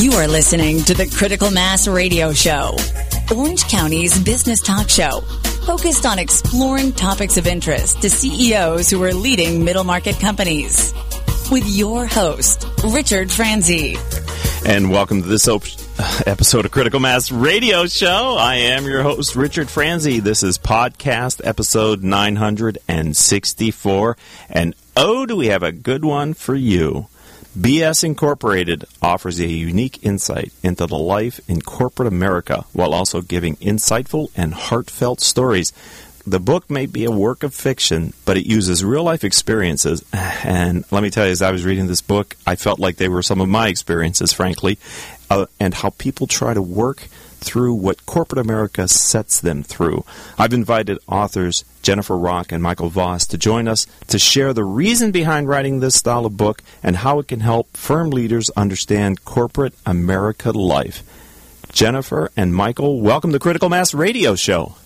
You are listening to the Critical Mass Radio Show, Orange County's business talk show, focused on exploring topics of interest to CEOs who are leading middle market companies. With your host, Richard Franzi. And welcome to this op- episode of Critical Mass Radio Show. I am your host, Richard Franzi. This is podcast episode 964. And oh, do we have a good one for you. BS Incorporated offers a unique insight into the life in corporate America while also giving insightful and heartfelt stories. The book may be a work of fiction, but it uses real life experiences. And let me tell you, as I was reading this book, I felt like they were some of my experiences, frankly, uh, and how people try to work through what corporate America sets them through. I've invited authors Jennifer Rock and Michael Voss to join us to share the reason behind writing this style of book and how it can help firm leaders understand corporate America life. Jennifer and Michael, welcome to Critical Mass Radio Show.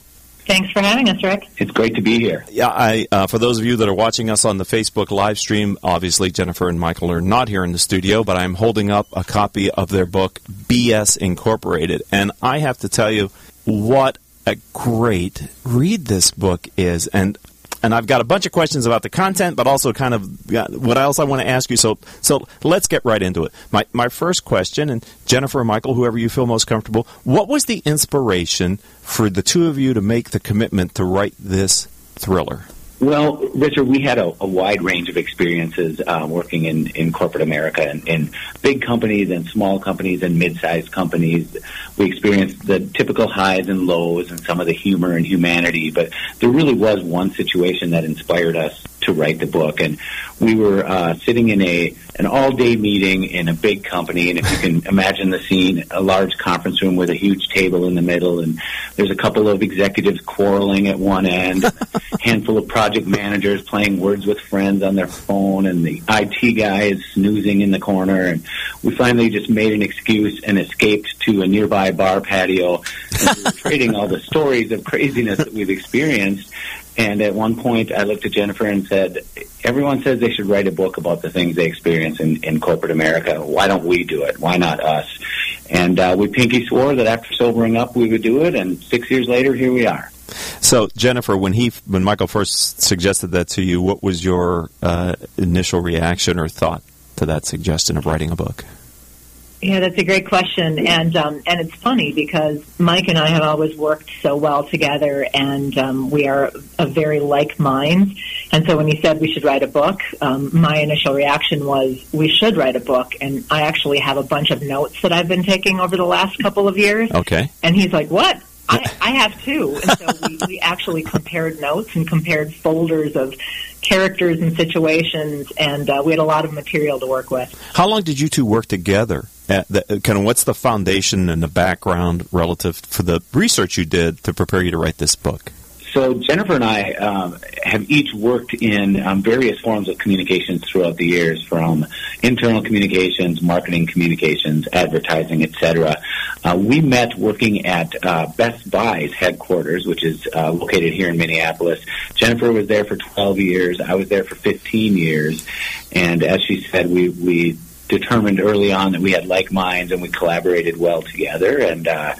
Thanks for having us, Rick. It's great to be here. Yeah, I, uh, for those of you that are watching us on the Facebook live stream, obviously Jennifer and Michael are not here in the studio, but I'm holding up a copy of their book, BS Incorporated. And I have to tell you what a great read this book is. And and I've got a bunch of questions about the content, but also kind of what else I want to ask you. So, so let's get right into it. My my first question, and Jennifer, Michael, whoever you feel most comfortable, what was the inspiration for the two of you to make the commitment to write this thriller? Well, Richard, we had a, a wide range of experiences uh, working in, in corporate America and in big companies and small companies and mid-sized companies. We experienced the typical highs and lows and some of the humor and humanity, but there really was one situation that inspired us to write the book. And we were uh, sitting in a an all day meeting in a big company, and if you can imagine the scene, a large conference room with a huge table in the middle, and there's a couple of executives quarreling at one end, a handful of project managers playing words with friends on their phone, and the IT guy is snoozing in the corner, and we finally just made an excuse and escaped to a nearby bar patio, and we were trading all the stories of craziness that we've experienced. And at one point, I looked at Jennifer and said, Everyone says they should write a book about the things they experience in, in corporate America. Why don't we do it? Why not us? And uh, we pinky swore that after sobering up, we would do it. And six years later, here we are. So, Jennifer, when he, when Michael first suggested that to you, what was your uh, initial reaction or thought to that suggestion of writing a book? Yeah, that's a great question, and um, and it's funny because Mike and I have always worked so well together, and um, we are a very like minds. And so when he said we should write a book, um, my initial reaction was we should write a book. And I actually have a bunch of notes that I've been taking over the last couple of years. Okay. And he's like, "What? I, I have too." And so we, we actually compared notes and compared folders of characters and situations, and uh, we had a lot of material to work with. How long did you two work together? The, kind of what's the foundation and the background relative for the research you did to prepare you to write this book? So Jennifer and I um, have each worked in um, various forms of communications throughout the years, from internal communications, marketing communications, advertising, etc. Uh, we met working at uh, Best Buy's headquarters, which is uh, located here in Minneapolis. Jennifer was there for 12 years. I was there for 15 years, and as she said, we we determined early on that we had like minds and we collaborated well together. And uh,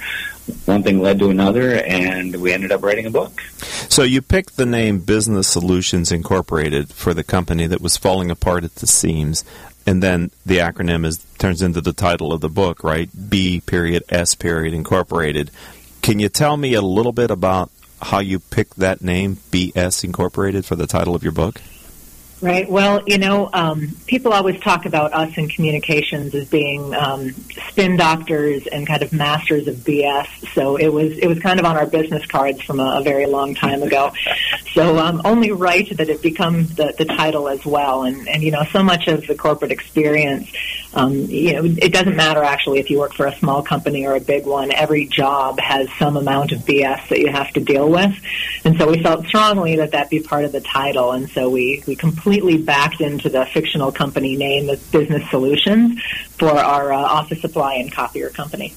one thing led to another and we ended up writing a book. So you picked the name business solutions incorporated for the company that was falling apart at the seams. And then the acronym is turns into the title of the book right? B period s period incorporated. Can you tell me a little bit about how you picked that name bs incorporated for the title of your book Right. Well, you know, um, people always talk about us in communications as being um, spin doctors and kind of masters of BS. So it was it was kind of on our business cards from a, a very long time ago. So um, only right that it become the, the title as well. And and you know, so much of the corporate experience, um, you know, it doesn't matter actually if you work for a small company or a big one. Every job has some amount of BS that you have to deal with, and so we felt strongly that that be part of the title. And so we we completely backed into the fictional company name of Business Solutions for our uh, office supply and copier company.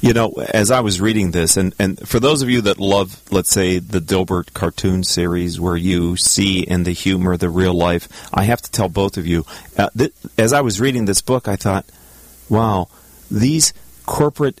You know, as I was reading this, and, and for those of you that love, let's say, the Dilbert cartoon series where you see in the humor the real life, I have to tell both of you, uh, th- as I was reading this book, I thought, wow, these corporate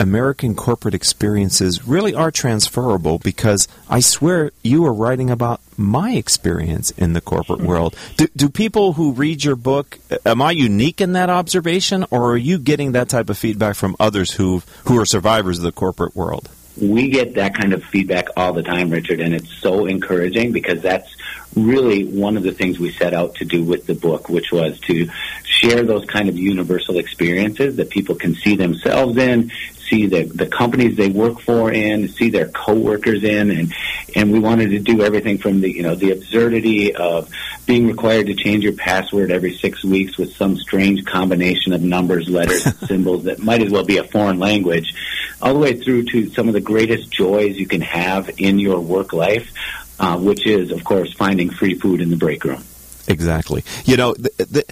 American corporate experiences really are transferable because I swear you are writing about my experience in the corporate mm-hmm. world. Do, do people who read your book, am I unique in that observation, or are you getting that type of feedback from others who who are survivors of the corporate world? we get that kind of feedback all the time, Richard, and it's so encouraging because that's really one of the things we set out to do with the book, which was to share those kind of universal experiences that people can see themselves in, see the, the companies they work for in, see their coworkers in, and and we wanted to do everything from the you know the absurdity of being required to change your password every six weeks with some strange combination of numbers, letters, symbols that might as well be a foreign language, all the way through to some of the greatest joys you can have in your work life, uh, which is of course finding free food in the break room. Exactly. You know, th- th-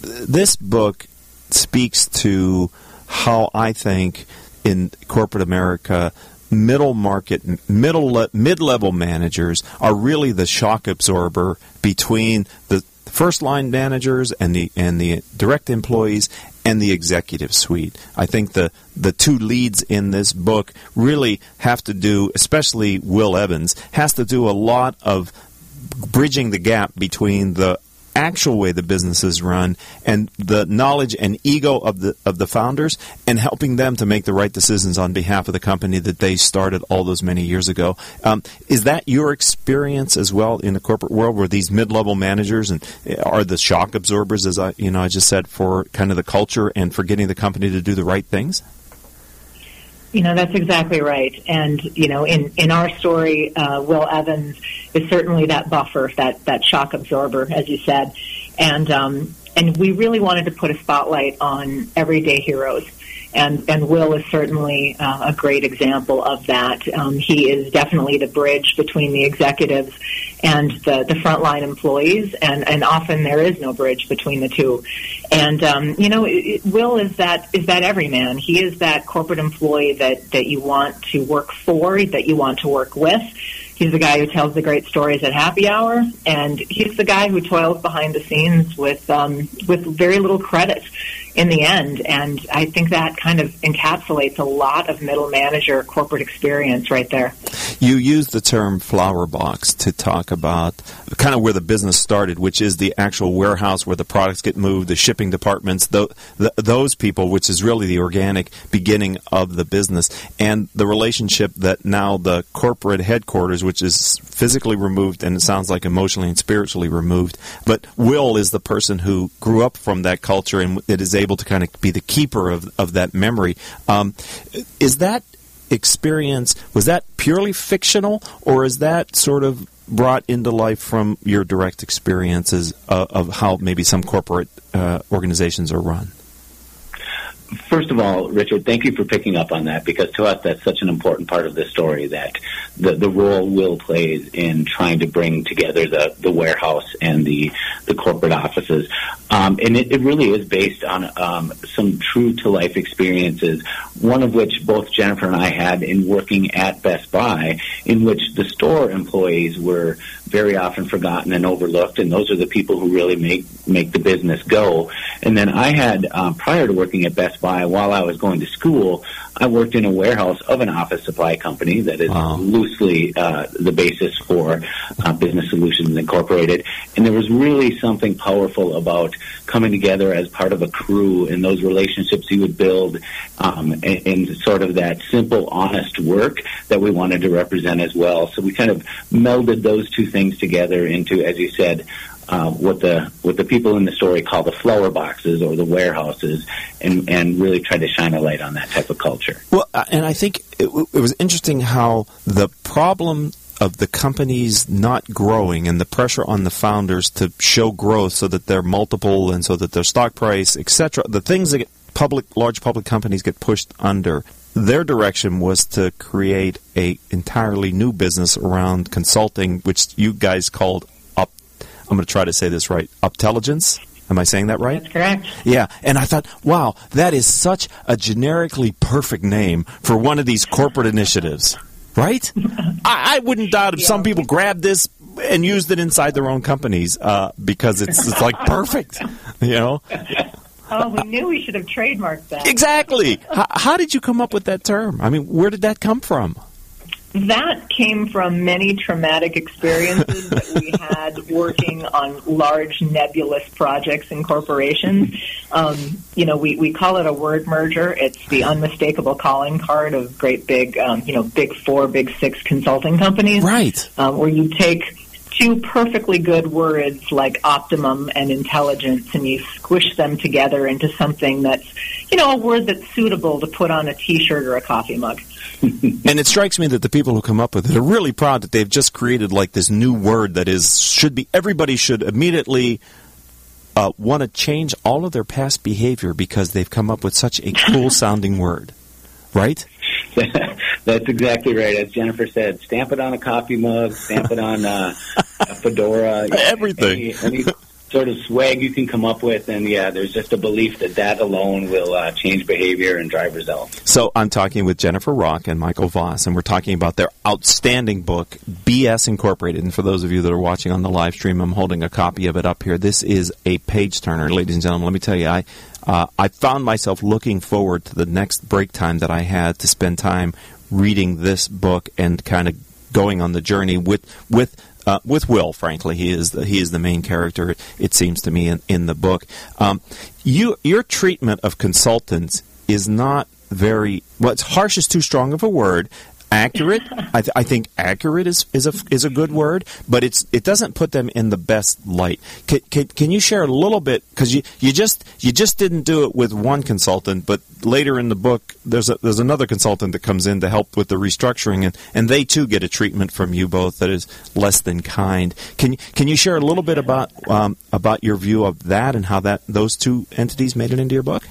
this book speaks to how I think in corporate America, middle market, middle mid level managers are really the shock absorber between the first line managers and the and the direct employees and the executive suite. I think the the two leads in this book really have to do, especially Will Evans, has to do a lot of bridging the gap between the actual way the business is run and the knowledge and ego of the of the founders and helping them to make the right decisions on behalf of the company that they started all those many years ago. Um, is that your experience as well in the corporate world, where these mid-level managers and eh, are the shock absorbers, as I you know I just said, for kind of the culture and for getting the company to do the right things? You know, that's exactly right. And, you know, in, in our story, uh, Will Evans is certainly that buffer, that, that shock absorber, as you said. And, um, and we really wanted to put a spotlight on everyday heroes and and Will is certainly uh, a great example of that. Um, he is definitely the bridge between the executives and the the frontline employees, and and often there is no bridge between the two. And um, you know, it, Will is that is that everyman. He is that corporate employee that that you want to work for, that you want to work with. He's the guy who tells the great stories at happy hour, and he's the guy who toils behind the scenes with um, with very little credit in the end. And I think that kind of encapsulates a lot of middle manager corporate experience right there. You use the term flower box to talk about kind of where the business started, which is the actual warehouse where the products get moved, the shipping departments, the, the, those people, which is really the organic beginning of the business, and the relationship that now the corporate headquarters, which is physically removed and it sounds like emotionally and spiritually removed, but Will is the person who grew up from that culture and it is able to kind of be the keeper of, of that memory. Um, is that experience, was that purely fictional, or is that sort of brought into life from your direct experiences of, of how maybe some corporate uh, organizations are run? First of all, Richard, thank you for picking up on that because to us that's such an important part of the story that the, the role Will plays in trying to bring together the, the warehouse and the, the corporate offices. Um, and it, it, really is based on um, some true to life experiences, one of which both Jennifer and I had in working at Best Buy, in which the store employees were very often forgotten and overlooked, and those are the people who really make make the business go. And then I had, um, prior to working at Best Buy, while I was going to school, I worked in a warehouse of an office supply company that is wow. loosely uh, the basis for uh, Business Solutions Incorporated. And there was really something powerful about coming together as part of a crew and those relationships you would build um, and, and sort of that simple, honest work that we wanted to represent as well. So we kind of melded those two things together into, as you said, uh, what the what the people in the story call the flower boxes or the warehouses, and and really try to shine a light on that type of culture. Well, uh, and I think it, it was interesting how the problem of the companies not growing and the pressure on the founders to show growth so that they're multiple and so that their stock price, etc., the things that public large public companies get pushed under their direction was to create a entirely new business around consulting which you guys called I'm going to try to say this right. Uptelligence. Am I saying that right? That's correct. Yeah, and I thought, wow, that is such a generically perfect name for one of these corporate initiatives, right? I, I, wouldn't doubt if some people grabbed this and used it inside their own companies uh, because it's it's like perfect, you know. Oh, we knew we should have trademarked that. Exactly. how, how did you come up with that term? I mean, where did that come from? That came from many traumatic experiences that we had working on large nebulous projects in corporations. Um, you know, we, we call it a word merger. It's the unmistakable calling card of great big, um, you know, big four, big six consulting companies. Right. Um, where you take two perfectly good words like optimum and intelligence and you squish them together into something that's, you know, a word that's suitable to put on a t-shirt or a coffee mug. and it strikes me that the people who come up with it are really proud that they've just created like this new word that is should be everybody should immediately uh, want to change all of their past behavior because they've come up with such a cool sounding word, right? That's exactly right. As Jennifer said, stamp it on a coffee mug, stamp it on uh, a fedora, everything. Any, any sort of swag you can come up with, and yeah, there's just a belief that that alone will uh, change behavior and drive results. So I'm talking with Jennifer Rock and Michael Voss, and we're talking about their outstanding book, BS Incorporated. And for those of you that are watching on the live stream, I'm holding a copy of it up here. This is a page turner, ladies and gentlemen. Let me tell you, I uh, I found myself looking forward to the next break time that I had to spend time reading this book and kind of going on the journey with with uh, with Will. Frankly, he is the, he is the main character. It seems to me in, in the book. Um, you your treatment of consultants is not very well. It's harsh is too strong of a word. Accurate, I, th- I, think accurate is, is a is a good word, but it's it doesn't put them in the best light. Can, can, can you share a little bit because you, you just you just didn't do it with one consultant, but later in the book there's a, there's another consultant that comes in to help with the restructuring, and, and they too get a treatment from you both that is less than kind. Can can you share a little bit about um, about your view of that and how that those two entities made it into your book?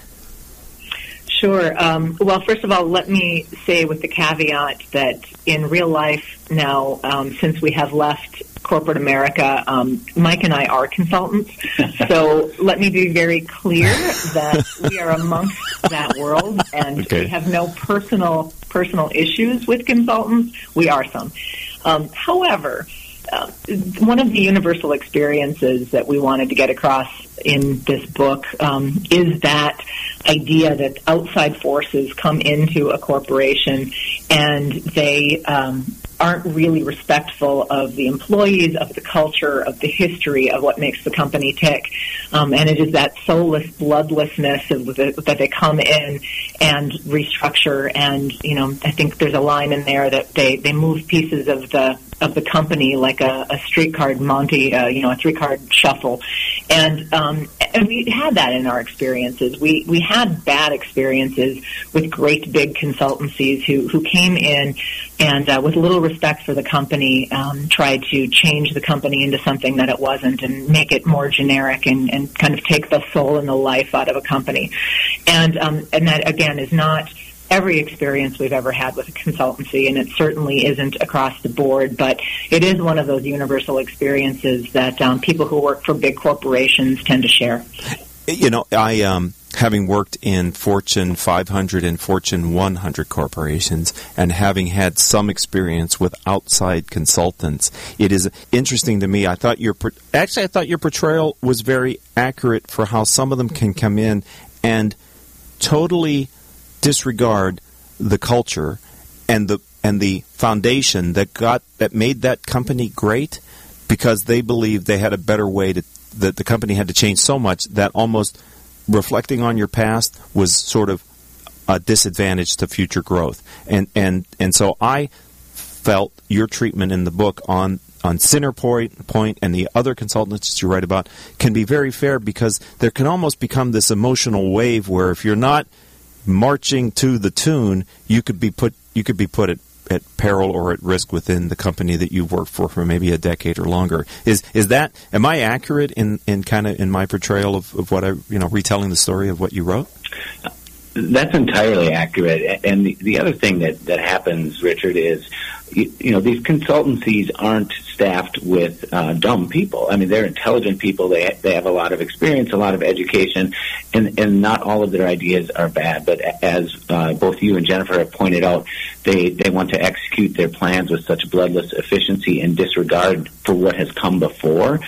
Sure. Um, well, first of all, let me say with the caveat that in real life now, um, since we have left corporate America, um, Mike and I are consultants. so let me be very clear that we are amongst that world, and okay. we have no personal personal issues with consultants. We are some. Um, however, uh, one of the universal experiences that we wanted to get across in this book um, is that idea that outside forces come into a corporation and they um, aren't really respectful of the employees, of the culture, of the history of what makes the company tick. Um, and it is that soulless bloodlessness the, that they come in and restructure. And, you know, I think there's a line in there that they, they move pieces of the of the company like a, a street card Monty, uh, you know, a three card shuffle, and um, and we had that in our experiences. We we had bad experiences with great big consultancies who who came in and uh, with little respect for the company um, tried to change the company into something that it wasn't and make it more generic and, and kind of take the soul and the life out of a company, and um, and that again is not every experience we've ever had with a consultancy, and it certainly isn't across the board, but it is one of those universal experiences that um, people who work for big corporations tend to share. You know, I um, having worked in Fortune 500 and Fortune 100 corporations and having had some experience with outside consultants, it is interesting to me. I thought your actually I thought your portrayal was very accurate for how some of them can come in and totally disregard the culture and the and the foundation that got that made that company great because they believed they had a better way to that the company had to change so much that almost reflecting on your past was sort of a disadvantage to future growth. And and and so I felt your treatment in the book on on Centerpoint Point and the other consultants you write about can be very fair because there can almost become this emotional wave where if you're not marching to the tune, you could be put you could be put at, at peril or at risk within the company that you've worked for for maybe a decade or longer. Is is that am I accurate in, in kind of in my portrayal of, of what I you know retelling the story of what you wrote? That's entirely accurate. And the, the other thing that, that happens, Richard, is you, you know these consultancies aren't staffed with uh, dumb people. I mean, they're intelligent people. They they have a lot of experience, a lot of education, and and not all of their ideas are bad. But as uh, both you and Jennifer have pointed out, they they want to execute their plans with such bloodless efficiency and disregard for what has come before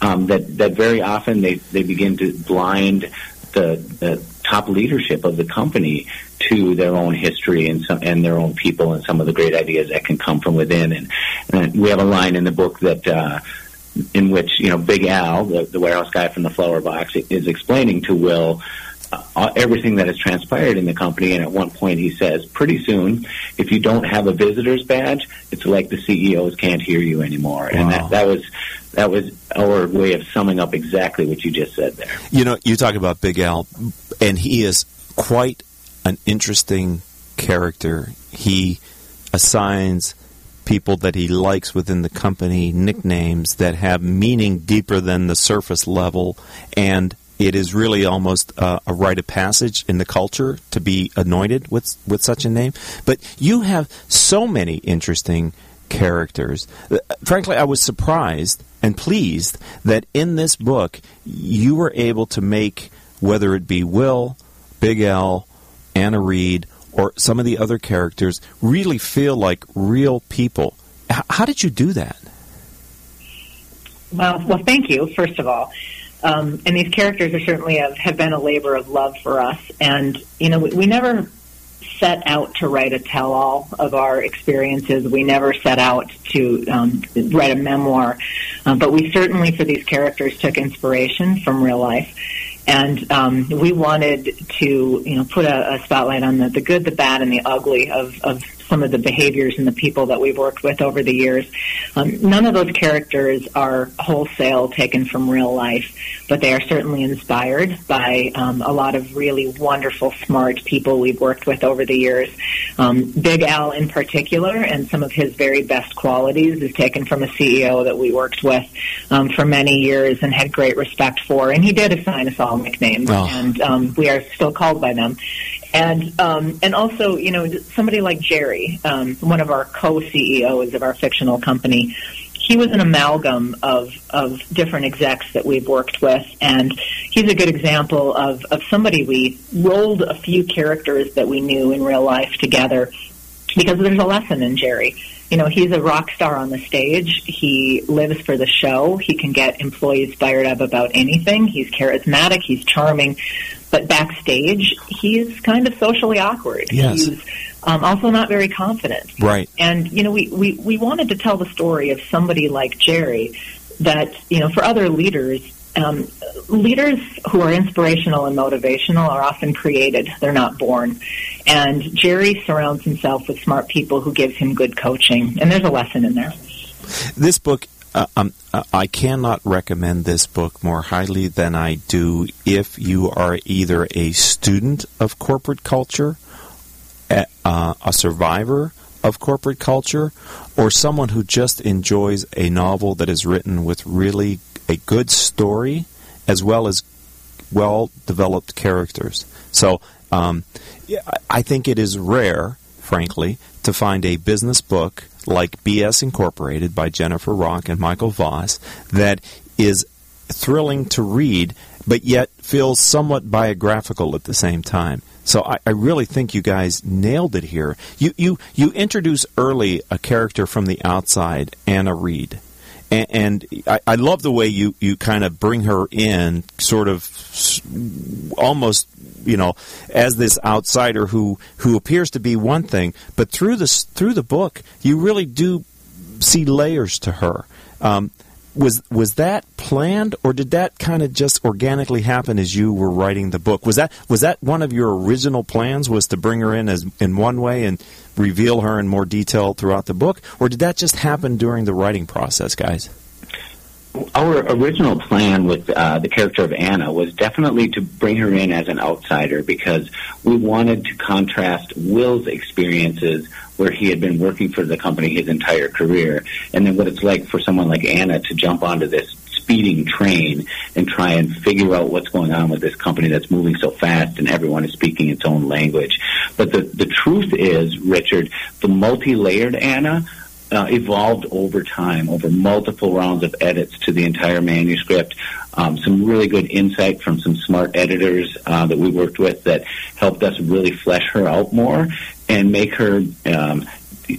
um, that that very often they they begin to blind the, the top leadership of the company to their own history and some and their own people and some of the great ideas that can come from within. And, and we have a line in the book that. Uh, in which you know Big Al, the, the warehouse guy from the flower box, is explaining to Will uh, everything that has transpired in the company. And at one point, he says, "Pretty soon, if you don't have a visitor's badge, it's like the CEOs can't hear you anymore." Wow. And that, that was that was our way of summing up exactly what you just said there. You know, you talk about Big Al, and he is quite an interesting character. He assigns people that he likes within the company nicknames that have meaning deeper than the surface level and it is really almost uh, a rite of passage in the culture to be anointed with with such a name. But you have so many interesting characters. Uh, frankly, I was surprised and pleased that in this book you were able to make whether it be Will, Big Al, Anna Reed, or some of the other characters really feel like real people. H- how did you do that? Well, well, thank you. First of all, um, and these characters are certainly have, have been a labor of love for us. And you know, we, we never set out to write a tell-all of our experiences. We never set out to um, write a memoir, um, but we certainly, for these characters, took inspiration from real life and um, we wanted to you know put a, a spotlight on the, the good, the bad, and the ugly of, of some of the behaviors and the people that we've worked with over the years. Um, none of those characters are wholesale taken from real life, but they are certainly inspired by um, a lot of really wonderful, smart people we've worked with over the years. Um, Big Al, in particular, and some of his very best qualities is taken from a CEO that we worked with um, for many years and had great respect for, and he did assign us all nicknames, oh. and um, we are still called by them and um, and also you know somebody like Jerry, um, one of our co-CEOs of our fictional company, he was an amalgam of of different execs that we've worked with, and he's a good example of of somebody we rolled a few characters that we knew in real life together because there's a lesson in Jerry. You know, he's a rock star on the stage. He lives for the show. He can get employees fired up about anything. He's charismatic. He's charming. But backstage, he's kind of socially awkward. Yes. He's um, also not very confident. Right. And, you know, we, we, we wanted to tell the story of somebody like Jerry that, you know, for other leaders, um, leaders who are inspirational and motivational are often created. They're not born. And Jerry surrounds himself with smart people who gives him good coaching. And there's a lesson in there. This book uh, um, uh, I cannot recommend this book more highly than I do if you are either a student of corporate culture, a, uh, a survivor of corporate culture, or someone who just enjoys a novel that is written with really a good story as well as well developed characters. So um, I think it is rare, frankly, to find a business book like BS Incorporated by Jennifer Rock and Michael Voss that is thrilling to read, but yet feels somewhat biographical at the same time. So I, I, really think you guys nailed it here. You you you introduce early a character from the outside, Anna Reed, and, and I, I, love the way you you kind of bring her in, sort of almost you know, as this outsider who who appears to be one thing, but through this through the book, you really do see layers to her. Um, was was that planned, or did that kind of just organically happen as you were writing the book? Was that was that one of your original plans? Was to bring her in as in one way and reveal her in more detail throughout the book, or did that just happen during the writing process, guys? Our original plan with uh, the character of Anna was definitely to bring her in as an outsider because we wanted to contrast Will's experiences where he had been working for the company his entire career and then what it's like for someone like Anna to jump onto this speeding train and try and figure out what's going on with this company that's moving so fast and everyone is speaking its own language. But the, the truth is, Richard, the multi-layered Anna uh, evolved over time, over multiple rounds of edits to the entire manuscript. Um, some really good insight from some smart editors uh, that we worked with that helped us really flesh her out more and make her um,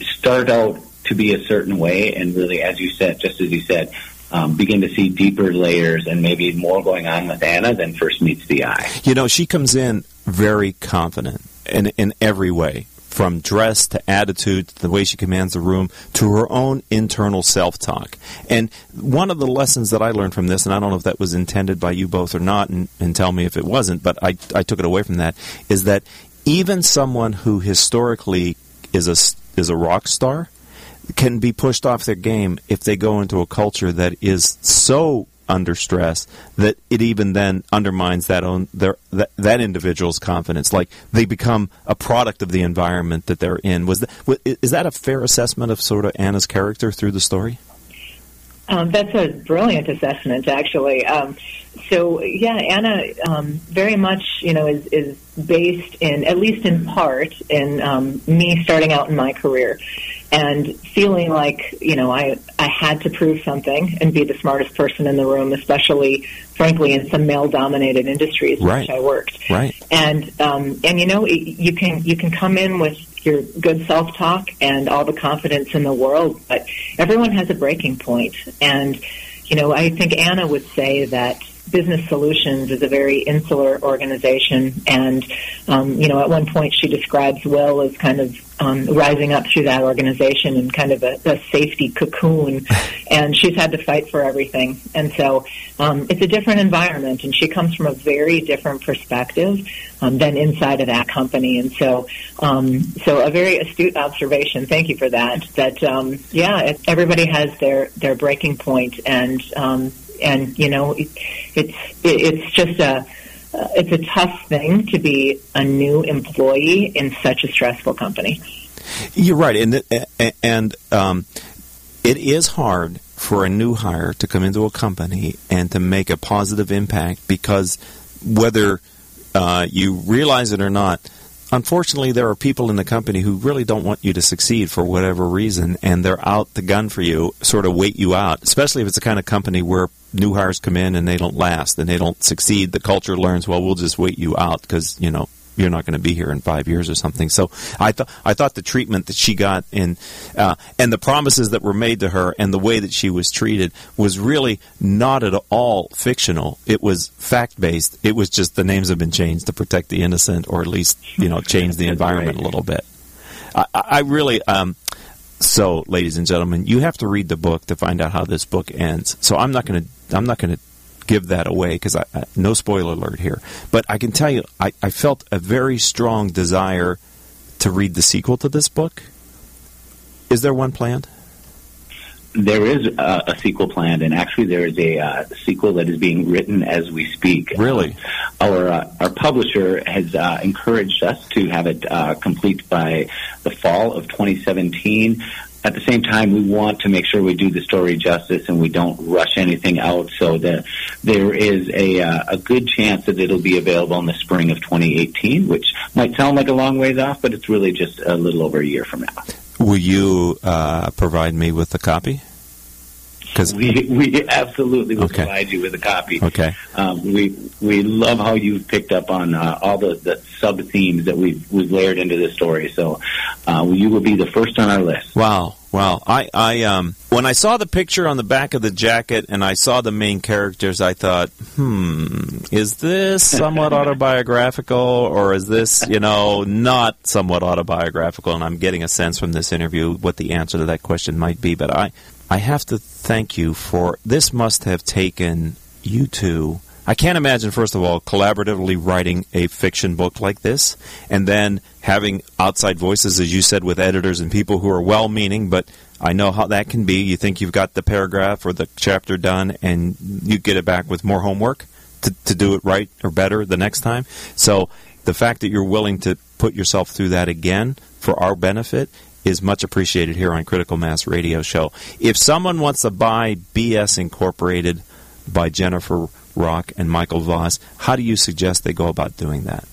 start out to be a certain way and really, as you said, just as you said, um, begin to see deeper layers and maybe more going on with Anna than first meets the eye. You know, she comes in very confident in in every way. From dress to attitude, to the way she commands the room, to her own internal self talk. And one of the lessons that I learned from this, and I don't know if that was intended by you both or not, and, and tell me if it wasn't, but I, I took it away from that, is that even someone who historically is a, is a rock star can be pushed off their game if they go into a culture that is so under stress that it even then undermines that own their that, that individual's confidence. Like they become a product of the environment that they're in. Was that, is that a fair assessment of sort of Anna's character through the story? Um, that's a brilliant assessment, actually. Um, so, yeah, Anna um, very much, you know, is, is based in, at least in part, in um, me starting out in my career and feeling like, you know, I, I had to prove something and be the smartest person in the room, especially, frankly, in some male-dominated industries right. which I worked. Right. And, um, and you know, you can, you can come in with your good self talk and all the confidence in the world, but everyone has a breaking point. And, you know, I think Anna would say that Business Solutions is a very insular organization, and um, you know, at one point she describes Will as kind of um, rising up through that organization in kind of a, a safety cocoon, and she's had to fight for everything. And so, um, it's a different environment, and she comes from a very different perspective um, than inside of that company. And so, um, so a very astute observation. Thank you for that. That um, yeah, everybody has their their breaking point, and um, and you know, it, it's it's just a uh, it's a tough thing to be a new employee in such a stressful company. You're right, and and um, it is hard for a new hire to come into a company and to make a positive impact because whether uh, you realize it or not, unfortunately, there are people in the company who really don't want you to succeed for whatever reason, and they're out the gun for you, sort of wait you out, especially if it's the kind of company where new hires come in and they don't last and they don't succeed. The culture learns, well, we'll just wait you out because, you know, you're not going to be here in five years or something. So I thought I thought the treatment that she got in, uh, and the promises that were made to her, and the way that she was treated was really not at all fictional. It was fact based. It was just the names have been changed to protect the innocent, or at least you know change the environment a little bit. I, I really. Um, so, ladies and gentlemen, you have to read the book to find out how this book ends. So I'm not going to I'm not going to give that away because no spoiler alert here. But I can tell you, I, I felt a very strong desire to read the sequel to this book. Is there one planned? There is a, a sequel planned, and actually, there is a uh, sequel that is being written as we speak. Really, our uh, our publisher has uh, encouraged us to have it uh, complete by the fall of 2017 at the same time, we want to make sure we do the story justice and we don't rush anything out. So that there is a uh, a good chance that it'll be available in the spring of 2018, which might sound like a long ways off, but it's really just a little over a year from now. Will you uh, provide me with a copy? Cause we we absolutely will okay. provide you with a copy. Okay. Um, we we love how you've picked up on uh, all the, the sub themes that we've we've layered into this story. So uh, you will be the first on our list. Wow. Wow. I, I um when I saw the picture on the back of the jacket and I saw the main characters, I thought, hmm, is this somewhat autobiographical or is this, you know, not somewhat autobiographical? And I'm getting a sense from this interview what the answer to that question might be. But I I have to thank you for this must have taken you two I can't imagine, first of all, collaboratively writing a fiction book like this, and then having outside voices, as you said, with editors and people who are well meaning, but I know how that can be. You think you've got the paragraph or the chapter done, and you get it back with more homework to, to do it right or better the next time. So the fact that you're willing to put yourself through that again for our benefit is much appreciated here on Critical Mass Radio Show. If someone wants to buy BS Incorporated by Jennifer Rock and Michael Voss, how do you suggest they go about doing that?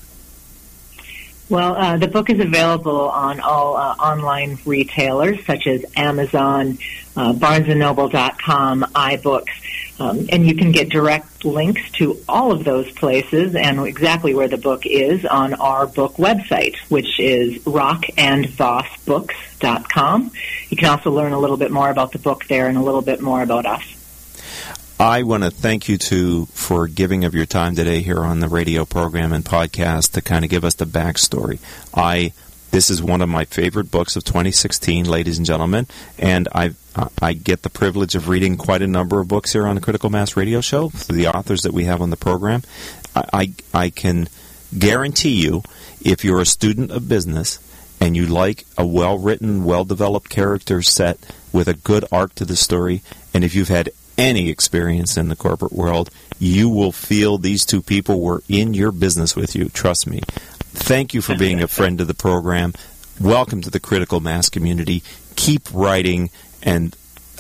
Well, uh, the book is available on all uh, online retailers such as Amazon, uh, BarnesandNoble.com, iBooks, um, and you can get direct links to all of those places and exactly where the book is on our book website, which is rockandvossbooks.com. You can also learn a little bit more about the book there and a little bit more about us. I want to thank you two for giving of your time today here on the radio program and podcast to kind of give us the backstory. I this is one of my favorite books of 2016, ladies and gentlemen, and I I get the privilege of reading quite a number of books here on the Critical Mass Radio Show. Through the authors that we have on the program, I I, I can guarantee you, if you're a student of business and you like a well written, well developed character set with a good arc to the story, and if you've had any experience in the corporate world, you will feel these two people were in your business with you. Trust me. Thank you for being a friend of the program. Welcome to the critical mass community. Keep writing, and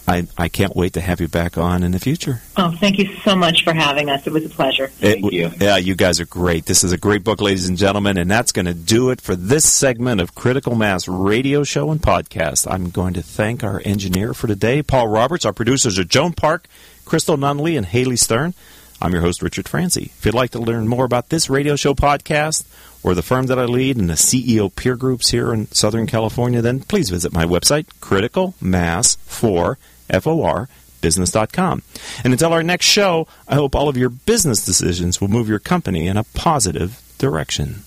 I, I can't wait to have you back on in the future. Oh, thank you so much for having us. It was a pleasure. Thank It- you. Yeah, you guys are great. This is a great book, ladies and gentlemen, and that's going to do it for this segment of Critical Mass Radio Show and Podcast. I'm going to thank our engineer for today, Paul Roberts. Our producers are Joan Park, Crystal Nunley, and Haley Stern. I'm your host, Richard Franzi. If you'd like to learn more about this radio show podcast or the firm that I lead and the CEO peer groups here in Southern California, then please visit my website, criticalmass4, F-O-R, business.com. And until our next show, I hope all of your business decisions will move your company in a positive direction.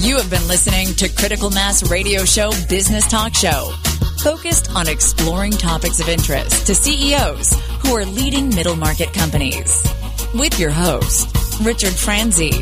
You have been listening to Critical Mass Radio Show Business Talk Show, focused on exploring topics of interest to CEOs who are leading middle market companies. With your host, Richard Franzi.